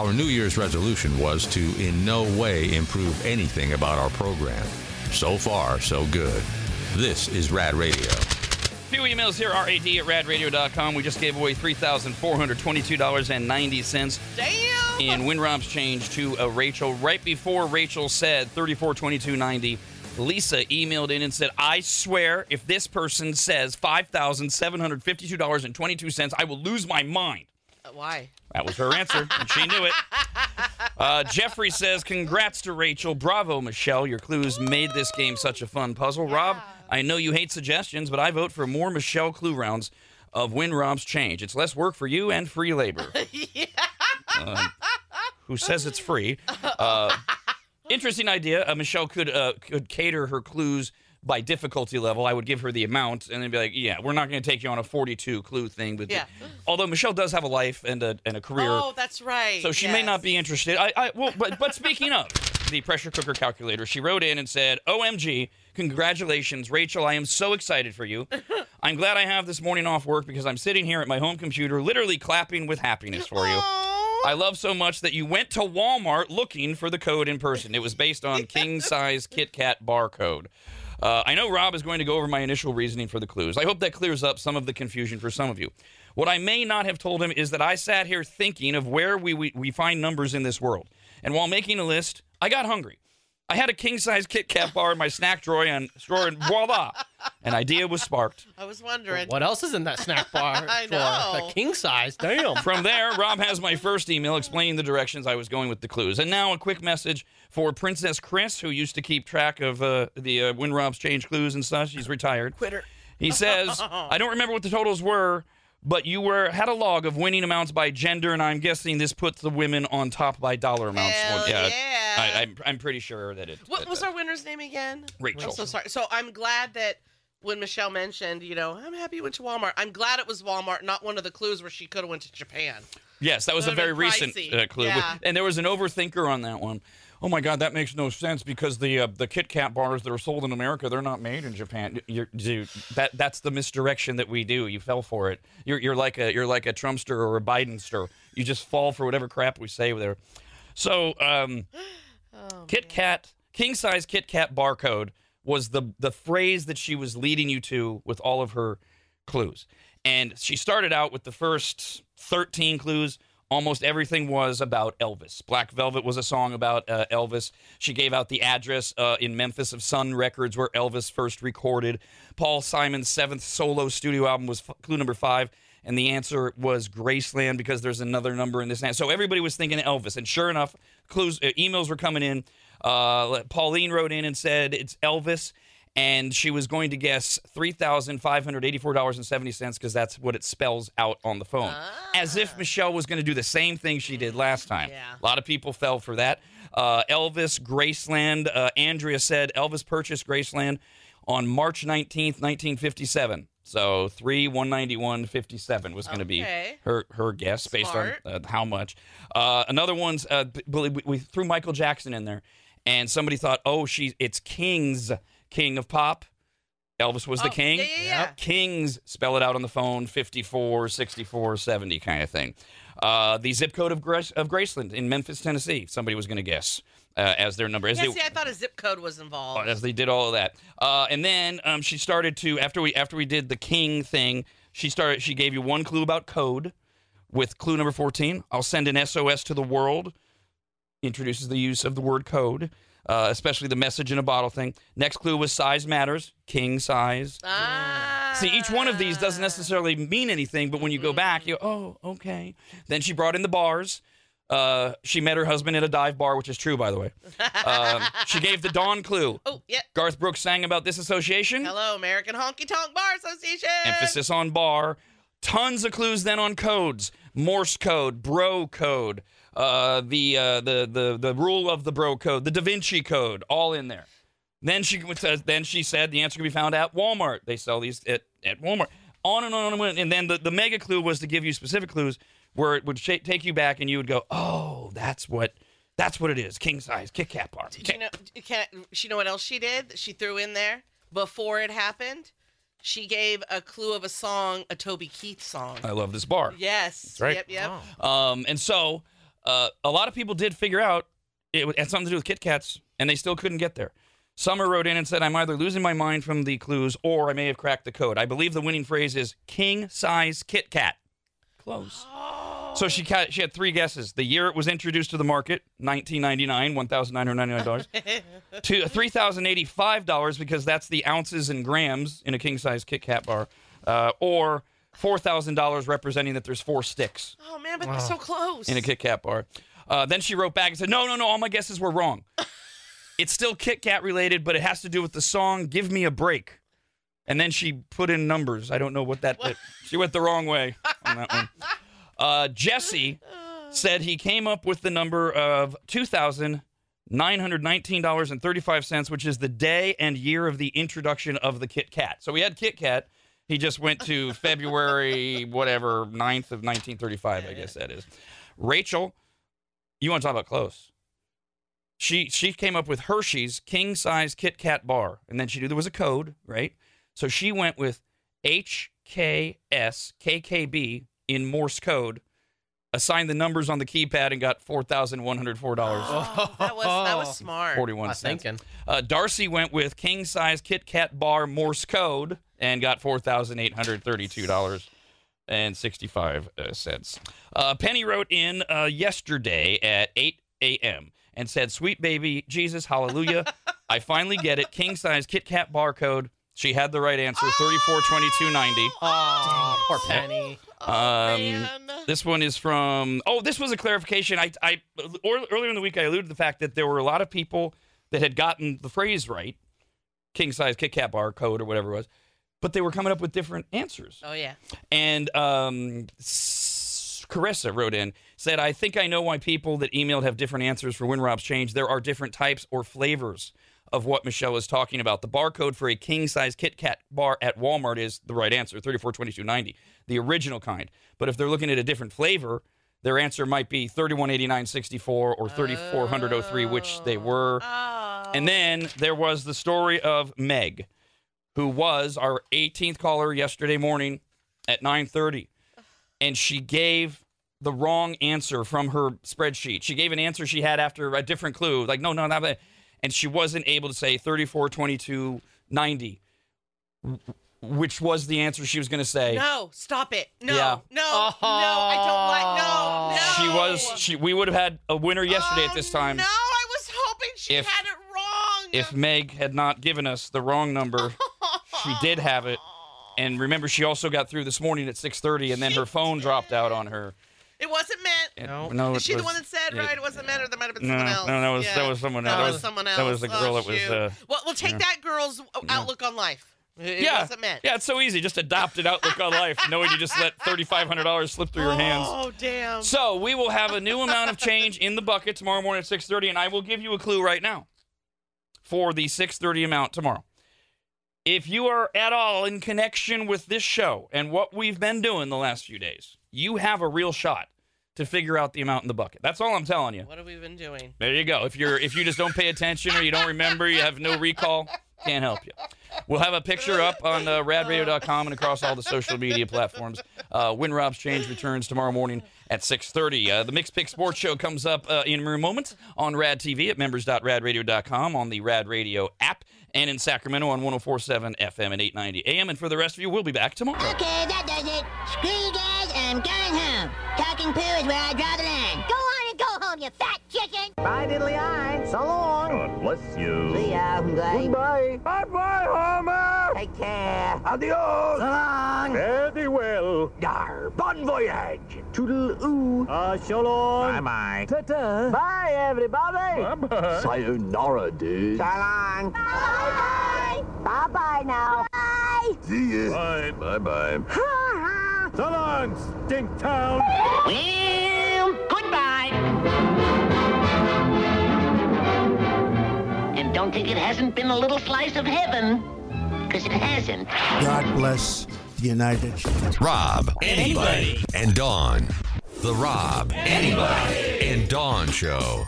Our New Year's resolution was to in no way improve anything about our program. So far, so good. This is Rad Radio. A Few emails here, rad at radradio.com. We just gave away $3,422.90 Damn. in WinRob's change to uh, Rachel. Right before Rachel said 3422.90, Lisa emailed in and said, I swear if this person says $5,752.22, I will lose my mind. Why? That was her answer, and she knew it. Uh, Jeffrey says, Congrats to Rachel. Bravo, Michelle. Your clues made this game such a fun puzzle. Rob, I know you hate suggestions, but I vote for more Michelle clue rounds of Win Rob's Change. It's less work for you and free labor. Uh, who says it's free? Uh, interesting idea. Uh, Michelle could uh, could cater her clues by difficulty level. I would give her the amount and then be like, yeah, we're not going to take you on a 42 clue thing. But Yeah. although Michelle does have a life and a, and a career. Oh, that's right. So she may not be interested. I, I well, but but speaking of the pressure cooker calculator, she wrote in and said, "OMG, congratulations, Rachel! I am so excited for you. I'm glad I have this morning off work because I'm sitting here at my home computer, literally clapping with happiness for you." Aw. I love so much that you went to Walmart looking for the code in person. It was based on king size Kit Kat barcode. Uh, I know Rob is going to go over my initial reasoning for the clues. I hope that clears up some of the confusion for some of you. What I may not have told him is that I sat here thinking of where we, we, we find numbers in this world. And while making a list, I got hungry. I had a king size Kit Kat bar in my snack drawer and, drawer and voila, an idea was sparked. I was wondering. What else is in that snack bar? I drawer? know. The king size. Damn. From there, Rob has my first email explaining the directions I was going with the clues. And now a quick message for Princess Chris, who used to keep track of uh, the uh, Win Rob's change clues and stuff. She's retired. Quitter. He says, I don't remember what the totals were, but you were had a log of winning amounts by gender, and I'm guessing this puts the women on top by dollar amounts. Hell Well, yeah. I, I'm, I'm pretty sure that it. What that- was our winner's name again? Rachel. I'm so sorry. So I'm glad that when Michelle mentioned, you know, I'm happy you went to Walmart. I'm glad it was Walmart, not one of the clues where she could have went to Japan. Yes, that was a very recent uh, clue, Yeah. and there was an overthinker on that one. Oh my God, that makes no sense because the uh, the Kit Kat bars that are sold in America, they're not made in Japan. You're, dude, that that's the misdirection that we do. You fell for it. You're you're like a you're like a Trumpster or a Bidenster. You just fall for whatever crap we say there. So, um, Oh, Kit Kat king size Kit Kat barcode was the the phrase that she was leading you to with all of her clues. And she started out with the first 13 clues. Almost everything was about Elvis. Black Velvet was a song about uh, Elvis. She gave out the address uh, in Memphis of Sun Records where Elvis first recorded. Paul Simon's seventh solo studio album was f- clue number five. And the answer was Graceland because there's another number in this. So everybody was thinking Elvis. And sure enough, clues, uh, emails were coming in. Uh, Pauline wrote in and said it's Elvis and she was going to guess $3,584.70 because that's what it spells out on the phone. As if Michelle was going to do the same thing she did last time. Yeah. A lot of people fell for that. Uh, Elvis, Graceland. Uh, Andrea said Elvis purchased Graceland on March 19th, 1957. So 3 191 57 was going to be her her guess based Smart. on uh, how much. Uh, another one's uh, we, we threw Michael Jackson in there, and somebody thought, oh, she it's King's King of Pop. Elvis was the Oh, king. yeah, yeah, yeah. Kings spell it out on the phone 54, 64, 70 kind of thing. Uh, the zip code of, Grace, of Graceland in Memphis, Tennessee. Somebody was going to guess uh, as their number. As Yeah, they, see, I thought a zip code was involved. as they did all of that. Uh, and then um, she started to after we after we did the king thing. She started. She gave you one clue about code. With clue number fourteen, I'll send an SOS to the world. Introduces the use of the word code, uh, especially the message in a bottle thing. Next clue was size matters, king size. ah. See, each one of these doesn't necessarily mean anything, but when you go back, you go, oh, okay. Then she brought in the bars. Uh, she met her husband at a dive bar, which is true, by the way. Um, she gave the dawn clue. Oh, yeah. Garth Brooks sang about this association. Hello, American Honky Tonk Bar Association. Emphasis on bar. Tons of clues then on codes. Morse code, bro code, uh, the, uh, the the the rule of the bro code, the Da Vinci code, all in there. Then she then she said the answer can be found at Walmart. They sell these at, at Walmart. On and on and on. And then the, the mega clue was to give you specific clues where it would sh- take you back and you would go, oh, that's what that's what it is. King size, Kit Kat bar. Did you know? Can, she know what else she did? She threw in there before it happened. She gave a clue of a song, a Toby Keith song. I love this bar. yes. right. Yep. Yep. Um, and so Uh, a lot of people did figure out it had something to do with Kit Kats, and they still couldn't get there. Summer wrote in and said, I'm either losing my mind from the clues or I may have cracked the code. I believe the winning phrase is king size Kit Kat. Close. So she she had three guesses. The year it was introduced to the market, 1999, $1,999. to $3,085 because that's the ounces and grams in a king size Kit Kat bar. Uh, or $4,000 representing that there's four sticks Oh man, but they're so close. in a Kit Kat bar. Uh, then she wrote back and said, "No, no, no, all my guesses were wrong. it's still Kit Kat related, but it has to do with the song "Give Me a Break." And then she put in numbers. I don't know what that. that- she went the wrong way on that one. Uh, Jesse said he came up with the number of two thousand nine hundred nineteen dollars and thirty five cents, which is the day and year of the introduction of the Kit Kat. So we had Kit Kat. He just went to February whatever 9th of nineteen thirty five. I guess that is. Rachel you want to talk about close? She she came up with Hershey's king size Kit Kat bar, and then she knew there was a code, right? So she went with HKSKKB in Morse code, assigned the numbers on the keypad, and got four thousand one hundred four dollars Oh, that was that was smart. Forty one I was cents. thinking. Uh, Darcy went with king size Kit Kat bar Morse code and got four thousand eight hundred thirty two dollars and sixty five cents. Uh, Penny wrote in uh, yesterday at eight a.m. and said, "Sweet baby Jesus, hallelujah! I finally get it. King size Kit Kat barcode." She had the right answer, thirty four twenty two ninety. Oh, poor Penny. Oh, Um, man. This one is from. Oh, this was a clarification. I, I or, earlier in the week I alluded to the fact that there were a lot of people that had gotten the phrase right, king size Kit Kat bar code or whatever it was, but they were coming up with different answers. Oh yeah. And um, Carissa wrote in said, "I think I know why people that emailed have different answers for Win Rob's change. There are different types or flavors." Of what Michelle is talking about. The barcode for a king size Kit Kat bar at Walmart is the right answer, thirty-four twenty-two ninety, the original kind. But if they're looking at a different flavor, their answer might be thirty-one eighty-nine sixty-four or thirty-four hundred oh three, which they oh. were. Oh. And then oh. there was the story of Meg, who was our 18th caller yesterday morning at 9:30, and she gave the wrong answer from her spreadsheet. She gave an answer she had after a different clue, like no, no, not that, and she wasn't able to say 34, 22, 90, which was the answer she was going to say. No, stop it. No, Yeah. no, no, I don't oh. like no, no. She was she. We would have had a winner yesterday at Oh, this time No, I was hoping she If- had it wrong. if Meg had not given us the wrong number. she did have it. And remember, she also got through this morning at 6:30, and then her She phone dropped out on her. It wasn't meant. It- No. no, Is it she the one that said it- right? It wasn't meant, or there might have been No, someone else. no, that was- Yeah. that was someone else. That was- someone else. that was the girl Oh, that was, uh, well, we'll take that girl's outlook on life. It yeah, wasn't meant. yeah, it's so easy. Just adopt an outlook on life, knowing you just let $3,500 slip through your hands. Oh damn. So we will have a new amount of change in the bucket tomorrow morning at 6:30, and I will give you a clue right now for the 6:30 amount tomorrow. If you are at all in connection with this show and what we've been doing the last few days, you have a real shot to figure out the amount in the bucket. That's all I'm telling you. What have we been doing? There you go. If you're if you just don't pay attention or you don't remember, you have no recall, can't help you. We'll have a picture up on uh, radradio.com and across all the social media platforms. Uh, Win Rob's Change returns tomorrow morning at 6.30. Uh, the Mixed Pick Sports Show comes up uh, in a mere moment on Rad TV at members.radradio.com, on the Rad Radio app, and in Sacramento on 104.7 FM and 890 AM. And for the rest of you, we'll be back tomorrow. Okay, that does it. Screw you guys, I'm going home. Talking poo is where I draw the line. Go on and go home, you fat chicken. Bye, diddly eye. So long. God bless you. See ya. Bye. Goodbye. Bye-bye, Homer. Take care. Adios. So long. Very well. Dar. Bon voyage. Toodle oo. Uh, so long. Bye-bye. Ta-ta. Bye, everybody. Bye-bye. Sayonara, dude. So long. Bye-bye. Bye-bye now. Bye. See ya. Bye. Bye-bye. So long, Stink Town. Well, goodbye. Don't think it hasn't been a little slice of heaven. Because it hasn't. God bless the United States. Rob, anybody, and Dawn. The Rob, anybody, and Dawn Show.